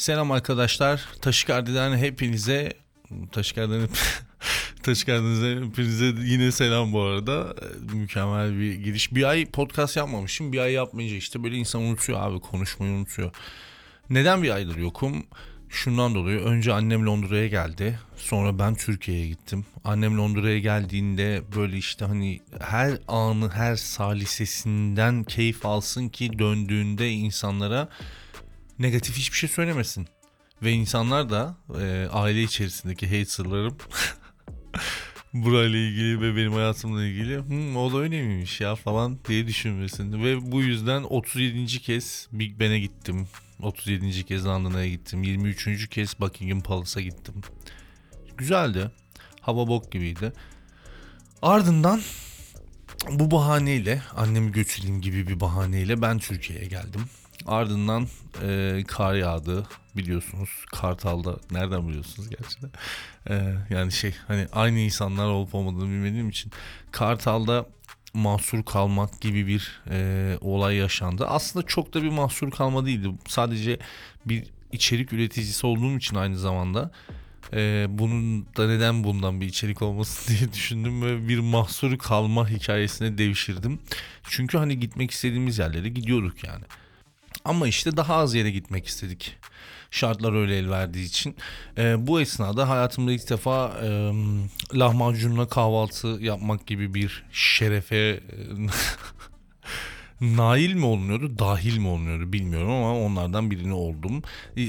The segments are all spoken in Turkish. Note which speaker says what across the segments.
Speaker 1: Selam arkadaşlar. Taşikardi'den hepinize Taşikardi'den Taşikardi'den hepinize yine selam bu arada. Mükemmel bir giriş. Bir ay podcast yapmamışım. Bir ay yapmayınca işte böyle insan unutuyor abi. Konuşmayı unutuyor. Neden bir aydır yokum? Şundan dolayı önce annem Londra'ya geldi. Sonra ben Türkiye'ye gittim. Annem Londra'ya geldiğinde böyle işte hani her anı her salisesinden keyif alsın ki döndüğünde insanlara negatif hiçbir şey söylemesin. Ve insanlar da e, aile içerisindeki haterlarım burayla ilgili ve benim hayatımla ilgili Hı, o da öyle miymiş ya falan diye düşünmesin. Ve bu yüzden 37. kez Big Ben'e gittim. 37. kez London'a gittim. 23. kez Buckingham Palace'a gittim. Güzeldi. Hava bok gibiydi. Ardından bu bahaneyle annemi götüreyim gibi bir bahaneyle ben Türkiye'ye geldim. Ardından e, kar yağdı biliyorsunuz. Kartal'da nereden biliyorsunuz gerçekten? E, yani şey hani aynı insanlar olup olmadığını bilmediğim için Kartal'da mahsur kalmak gibi bir e, olay yaşandı. Aslında çok da bir mahsur kalma değildi. Sadece bir içerik üreticisi olduğum için aynı zamanda e, bunun da neden bundan bir içerik olmasın diye düşündüm ve bir mahsur kalma hikayesine devşirdim. Çünkü hani gitmek istediğimiz yerlere gidiyorduk yani. Ama işte daha az yere gitmek istedik. Şartlar öyle el verdiği için. E, bu esnada hayatımda ilk defa e, lahmacunla kahvaltı yapmak gibi bir şerefe e, nail mi olunuyordu, dahil mi olunuyordu bilmiyorum ama onlardan birini oldum. E,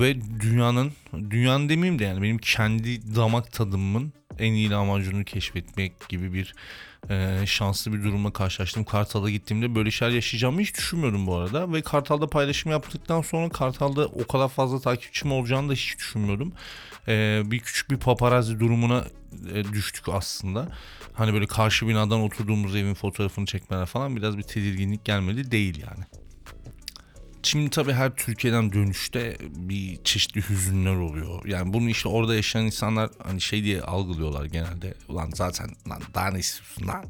Speaker 1: ve dünyanın, dünyanın demeyeyim de yani benim kendi damak tadımın en iyi lahmacunu keşfetmek gibi bir e, şanslı bir durumla karşılaştım. Kartal'a gittiğimde böyle şeyler yaşayacağımı hiç düşünmüyordum bu arada. Ve Kartal'da paylaşım yaptıktan sonra Kartal'da o kadar fazla takipçim olacağını da hiç düşünmüyordum. E, bir küçük bir paparazzi durumuna e, düştük aslında. Hani böyle karşı binadan oturduğumuz evin fotoğrafını çekmeler falan biraz bir tedirginlik gelmedi değil yani. Şimdi tabii her Türkiye'den dönüşte bir çeşitli hüzünler oluyor. Yani bunu işte orada yaşayan insanlar hani şey diye algılıyorlar genelde. Ulan zaten lan daha ne istiyorsun lan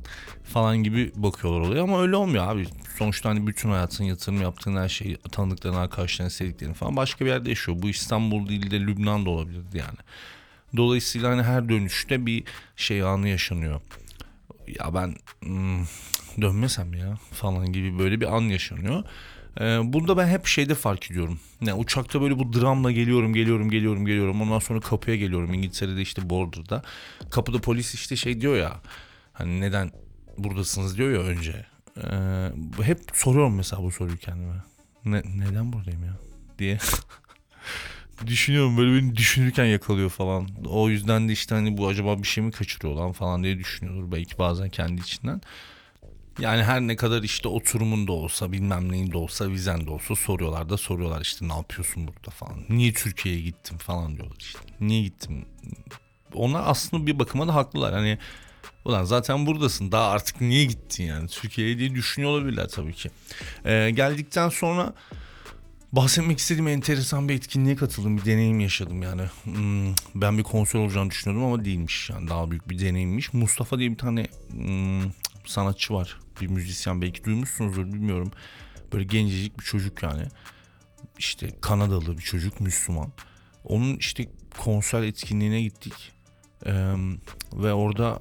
Speaker 1: falan gibi bakıyorlar oluyor ama öyle olmuyor abi. Sonuçta hani bütün hayatın yatırım yaptığın her şeyi tanıdıkların, arkadaşların, sevdiklerin falan başka bir yerde yaşıyor. Bu İstanbul değil de Lübnan da olabilirdi yani. Dolayısıyla hani her dönüşte bir şey anı yaşanıyor. Ya ben hmm, dönmesem ya falan gibi böyle bir an yaşanıyor. Ee, bunda ben hep şeyde fark ediyorum. Yani uçakta böyle bu dramla geliyorum, geliyorum, geliyorum, geliyorum. Ondan sonra kapıya geliyorum. İngiltere'de işte Border'da. Kapıda polis işte şey diyor ya. Hani neden buradasınız diyor ya önce. Ee, hep soruyorum mesela bu soruyu kendime. Ne, neden buradayım ya diye. düşünüyorum böyle beni düşünürken yakalıyor falan. O yüzden de işte hani bu acaba bir şey mi kaçırıyor lan falan diye düşünüyordur belki bazen kendi içinden. Yani her ne kadar işte oturumun da olsa bilmem neyin de olsa vizen de olsa soruyorlar da soruyorlar işte ne yapıyorsun burada falan. Niye Türkiye'ye gittim falan diyorlar işte. Niye gittim? Onlar aslında bir bakıma da haklılar. Hani ulan zaten buradasın daha artık niye gittin yani Türkiye'ye diye düşünüyor olabilirler tabii ki. Ee, geldikten sonra bahsetmek istediğim enteresan bir etkinliğe katıldım. Bir deneyim yaşadım yani. Hmm, ben bir konser olacağını düşünüyordum ama değilmiş. Yani daha büyük bir deneyimmiş. Mustafa diye bir tane hmm, sanatçı var bir müzisyen belki duymuşsunuzdur bilmiyorum. Böyle gencecik bir çocuk yani. İşte Kanadalı bir çocuk Müslüman. Onun işte konser etkinliğine gittik. Ee, ve orada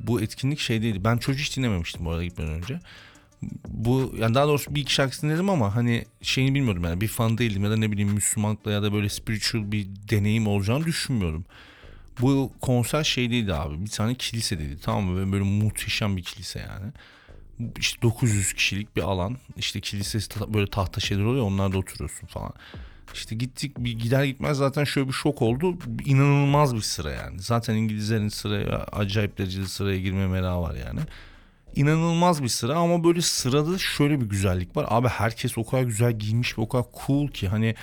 Speaker 1: bu etkinlik şeydeydi. Ben çocuk hiç dinlememiştim bu arada gitmeden önce. Bu yani daha doğrusu bir iki şarkısını dinledim ama hani şeyini bilmiyordum yani bir fan değildim ya da ne bileyim Müslümanlıkla ya da böyle spiritual bir deneyim olacağını düşünmüyordum. Bu konser şeydeydi abi bir tane kilisedeydi tamam mı? Böyle muhteşem bir kilise yani işte 900 kişilik bir alan. İşte kilisesi böyle tahta şeyler oluyor onlarda oturuyorsun falan. İşte gittik bir gider gitmez zaten şöyle bir şok oldu. İnanılmaz bir sıra yani. Zaten İngilizlerin sıraya acayip derecede sıraya girme merakı var yani. İnanılmaz bir sıra ama böyle sırada şöyle bir güzellik var. Abi herkes o kadar güzel giymiş ve o kadar cool ki hani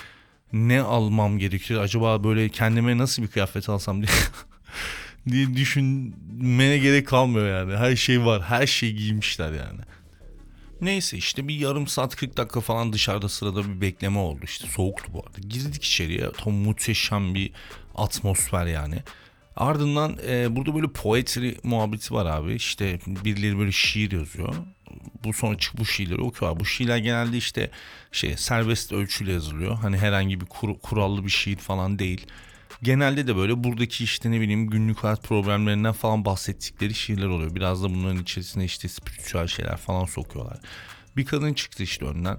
Speaker 1: ne almam gerekir acaba böyle kendime nasıl bir kıyafet alsam diye diye düşünmene gerek kalmıyor yani. Her şey var. Her şey giymişler yani. Neyse işte bir yarım saat 40 dakika falan dışarıda sırada bir bekleme oldu. İşte soğuktu bu arada. Girdik içeriye. Tam muhteşem bir atmosfer yani. Ardından e, burada böyle poetry muhabbeti var abi. İşte birileri böyle şiir yazıyor. Bu sonra çık bu şiirleri okuyor. Bu şiirler genelde işte şey serbest ölçüyle yazılıyor. Hani herhangi bir kur, kurallı bir şiir falan değil. Genelde de böyle buradaki işte ne bileyim günlük hayat problemlerinden falan bahsettikleri şiirler oluyor. Biraz da bunların içerisine işte spiritüel şeyler falan sokuyorlar. Bir kadın çıktı işte önden.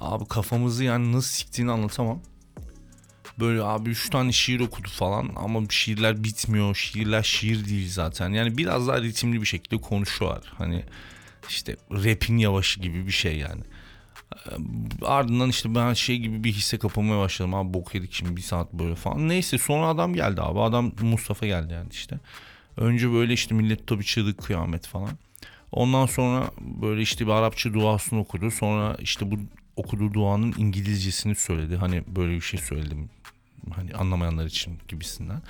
Speaker 1: Abi kafamızı yani nasıl siktiğini anlatamam. Böyle abi üç tane şiir okudu falan ama şiirler bitmiyor. Şiirler şiir değil zaten. Yani biraz daha ritimli bir şekilde konuşuyorlar. Hani işte rapin yavaşı gibi bir şey yani. Ardından işte ben şey gibi bir hisse kapamaya başladım. Abi bok yedik şimdi bir saat böyle falan. Neyse sonra adam geldi abi. Adam Mustafa geldi yani işte. Önce böyle işte millet tabii çığlık kıyamet falan. Ondan sonra böyle işte bir Arapça duasını okudu. Sonra işte bu okuduğu duanın İngilizcesini söyledi. Hani böyle bir şey söyledim. Hani anlamayanlar için gibisinden.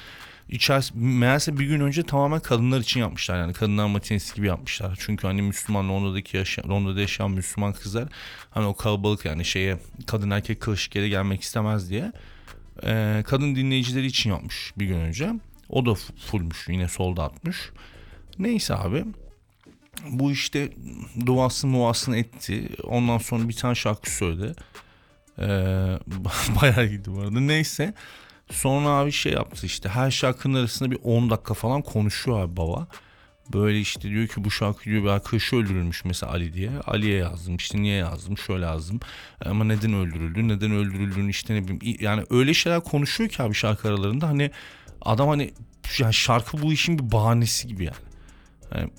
Speaker 1: İçerisi, meğerse bir gün önce tamamen kadınlar için yapmışlar. Yani kadınlar matinesi gibi yapmışlar. Çünkü hani Müslüman Londra'daki yaşayan, Londra'da yaşayan Müslüman kızlar hani o kalabalık yani şeye kadın erkek karışık yere gelmek istemez diye e, kadın dinleyicileri için yapmış bir gün önce. O da fullmuş yine solda atmış. Neyse abi bu işte duasını muasını etti. Ondan sonra bir tane şarkı söyledi. Ee, bayağı iyiydi bu arada. Neyse. Sonra abi şey yaptı işte her şarkının arasında bir 10 dakika falan konuşuyor abi baba. Böyle işte diyor ki bu şarkı diyor bir arkadaşı öldürülmüş mesela Ali diye. Ali'ye yazdım işte niye yazdım şöyle yazdım. Ama neden öldürüldü neden öldürüldüğünü işte ne bileyim. Yani öyle şeyler konuşuyor ki abi şarkı aralarında hani adam hani yani şarkı bu işin bir bahanesi gibi yani. Yani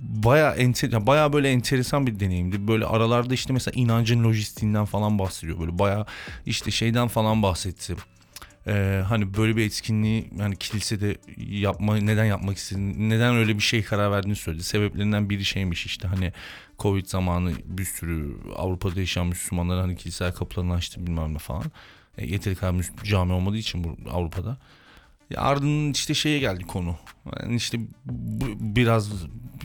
Speaker 1: baya enter, baya böyle enteresan bir deneyimdi. Böyle aralarda işte mesela inancın lojistiğinden falan bahsediyor. Böyle baya işte şeyden falan bahsetti. Ee, hani böyle bir etkinliği yani kilisede yapma neden yapmak istediğini neden öyle bir şey karar verdiğini söyledi. Sebeplerinden biri şeymiş işte hani Covid zamanı bir sürü Avrupa'da yaşayan Müslümanlar hani kiliseler kapılarını açtı bilmem ne falan. E, yeteri kadar cami olmadığı için bu Avrupa'da. Ardından işte şeye geldi konu. Yani işte bu, biraz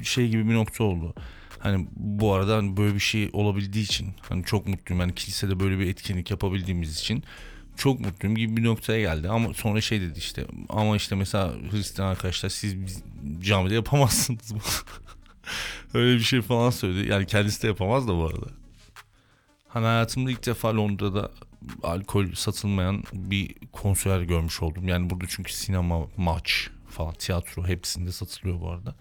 Speaker 1: şey gibi bir nokta oldu. Hani bu arada hani böyle bir şey olabildiği için hani çok mutluyum. Yani kilisede böyle bir etkinlik yapabildiğimiz için çok mutluyum gibi bir noktaya geldi. Ama sonra şey dedi işte ama işte mesela Hristiyan arkadaşlar siz camide yapamazsınız. Öyle bir şey falan söyledi. Yani kendisi de yapamaz da bu arada. Hani hayatımda ilk defa Londra'da alkol satılmayan bir konser görmüş oldum. Yani burada çünkü sinema, maç falan, tiyatro hepsinde satılıyor bu arada.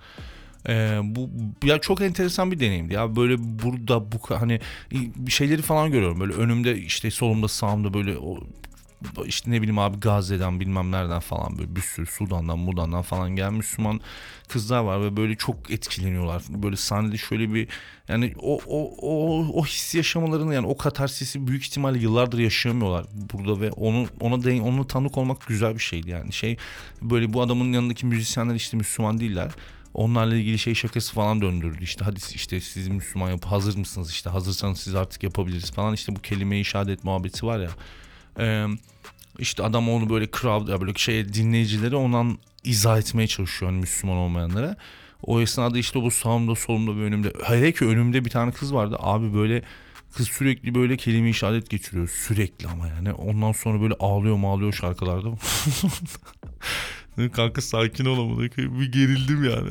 Speaker 1: Ee, bu ya çok enteresan bir deneyimdi ya böyle burada bu hani şeyleri falan görüyorum böyle önümde işte solumda sağımda böyle o işte ne bileyim abi Gazze'den bilmem nereden falan böyle bir sürü Sudan'dan Mudan'dan falan gelen Müslüman kızlar var ve böyle çok etkileniyorlar. Böyle sahnede şöyle bir yani o o o o hissi yaşamalarını yani o katarsisi büyük ihtimalle yıllardır yaşayamıyorlar burada ve onu ona de, onu tanık olmak güzel bir şeydi yani. Şey böyle bu adamın yanındaki müzisyenler işte Müslüman değiller onlarla ilgili şey şakası falan döndürdü. İşte hadi işte siz Müslüman yap hazır mısınız işte hazırsanız siz artık yapabiliriz falan işte bu kelime-i şehadet muhabbeti var ya. Ee, işte adam onu böyle crowd böyle şey dinleyicileri ondan izah etmeye çalışıyor hani Müslüman olmayanlara. O esnada işte bu sağımda solumda ve önümde. Hele ki önümde bir tane kız vardı. Abi böyle kız sürekli böyle kelime işaret geçiriyor. Sürekli ama yani. Ondan sonra böyle ağlıyor ağlıyor şarkılarda. Kanka sakin ol ama bir gerildim yani.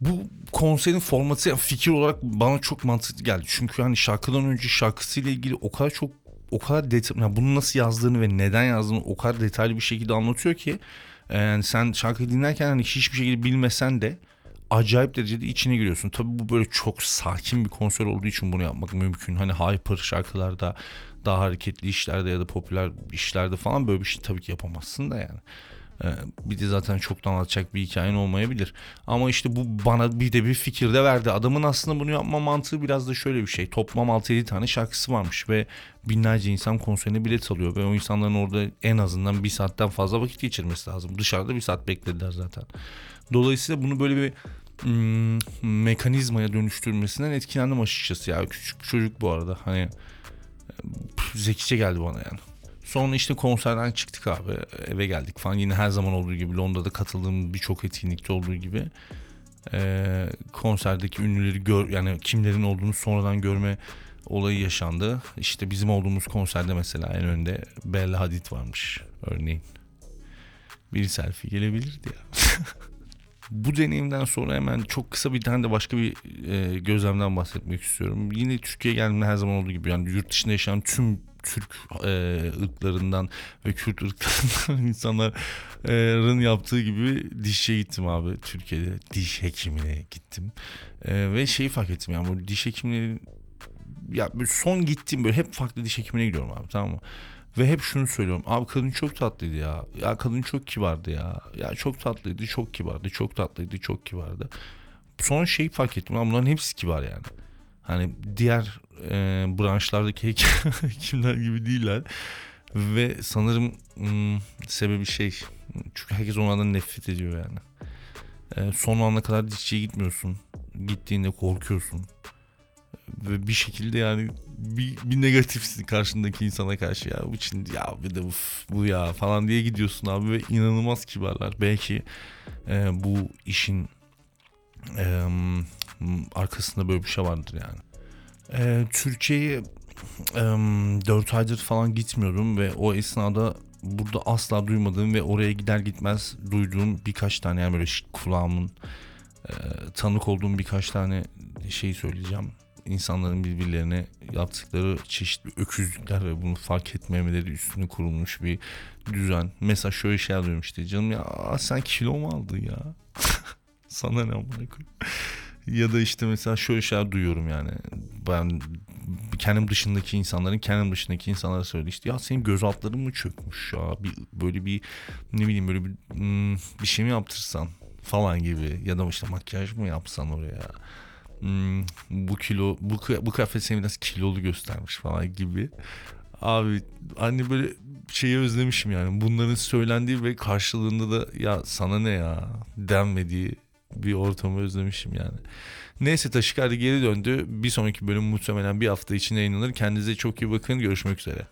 Speaker 1: Bu konserin formatı yani fikir olarak bana çok mantıklı geldi. Çünkü hani şarkıdan önce şarkısıyla ilgili o kadar çok o kadar detaylı yani bunu nasıl yazdığını ve neden yazdığını o kadar detaylı bir şekilde anlatıyor ki e, yani sen şarkıyı dinlerken hani hiçbir şekilde bilmesen de acayip derecede içine giriyorsun. Tabii bu böyle çok sakin bir konser olduğu için bunu yapmak mümkün. Hani hyper şarkılarda daha hareketli işlerde ya da popüler işlerde falan böyle bir şey tabii ki yapamazsın da yani. Ee, bir de zaten çoktan anlatacak bir hikayen olmayabilir. Ama işte bu bana bir de bir fikir de verdi. Adamın aslında bunu yapma mantığı biraz da şöyle bir şey. Toplam 6-7 tane şarkısı varmış ve binlerce insan konserine bilet alıyor. Ve o insanların orada en azından bir saatten fazla vakit geçirmesi lazım. Dışarıda bir saat beklediler zaten. Dolayısıyla bunu böyle bir hmm, mekanizmaya dönüştürmesinden etkilendim açıkçası ya. Küçük bir çocuk bu arada. Hani zekice geldi bana yani. Sonra işte konserden çıktık abi eve geldik falan yine her zaman olduğu gibi Londra'da katıldığım birçok etkinlikte olduğu gibi e, konserdeki ünlüleri gör yani kimlerin olduğunu sonradan görme olayı yaşandı. İşte bizim olduğumuz konserde mesela en önde Bella Hadid varmış örneğin. bir selfie gelebilirdi ya. Bu deneyimden sonra hemen çok kısa bir tane de başka bir e, gözlemden bahsetmek istiyorum. Yine Türkiye'ye geldiğimde her zaman olduğu gibi yani yurt dışında yaşayan tüm Türk e, ırklarından ve Kürt ırklarından insanların yaptığı gibi dişçiye gittim abi Türkiye'de. Diş hekimine gittim. E, ve şeyi fark ettim yani bu diş hekimleri ya son gittiğim böyle hep farklı diş hekimine gidiyorum abi tamam mı? Ve hep şunu söylüyorum. Abi kadın çok tatlıydı ya. Ya kadın çok kibardı ya. Ya çok tatlıydı, çok kibardı, çok tatlıydı, çok kibardı. Sonra şeyi fark ettim. Lan bunların hepsi kibar yani. Hani diğer e, branşlardaki hekimler gibi değiller. Ve sanırım hmm, sebebi şey. Çünkü herkes onlardan nefret ediyor yani. E, son ana kadar dişçiye gitmiyorsun. Gittiğinde korkuyorsun ve bir şekilde yani bir, bir negatifsin karşındaki insana karşı ya bu için ya bir de uf, bu ya falan diye gidiyorsun abi ve inanılmaz kibarlar. Belki e, bu işin e, arkasında böyle bir şey vardır yani. E, Türkiye'ye e, 4 aydır falan gitmiyordum ve o esnada burada asla duymadığım ve oraya gider gitmez duyduğum birkaç tane yani böyle kulağımın e, tanık olduğum birkaç tane şey söyleyeceğim insanların birbirlerine yaptıkları çeşitli öküzlükler ve bunu fark etmemeleri üstüne kurulmuş bir düzen. Mesela şöyle şeyler diyorum işte canım ya sen kilo mu aldın ya? Sana ne amına koyayım? Ya da işte mesela şöyle şeyler duyuyorum yani. Ben kendim dışındaki insanların kendim dışındaki insanlara söyledi. İşte ya senin göz altların mı çökmüş ya? Bir böyle bir ne bileyim böyle bir hmm, bir şey mi yaptırsan? falan gibi. Ya da işte makyaj mı yapsan oraya? Hmm, bu kilo bu, bu kıyafet seni biraz kilolu göstermiş falan gibi. Abi hani böyle şeyi özlemişim yani. Bunların söylendiği ve karşılığında da ya sana ne ya? denmediği bir ortamı özlemişim yani. Neyse Taşikardi geri döndü. Bir sonraki bölüm muhtemelen bir hafta içinde yayınlanır. Kendinize çok iyi bakın. Görüşmek üzere.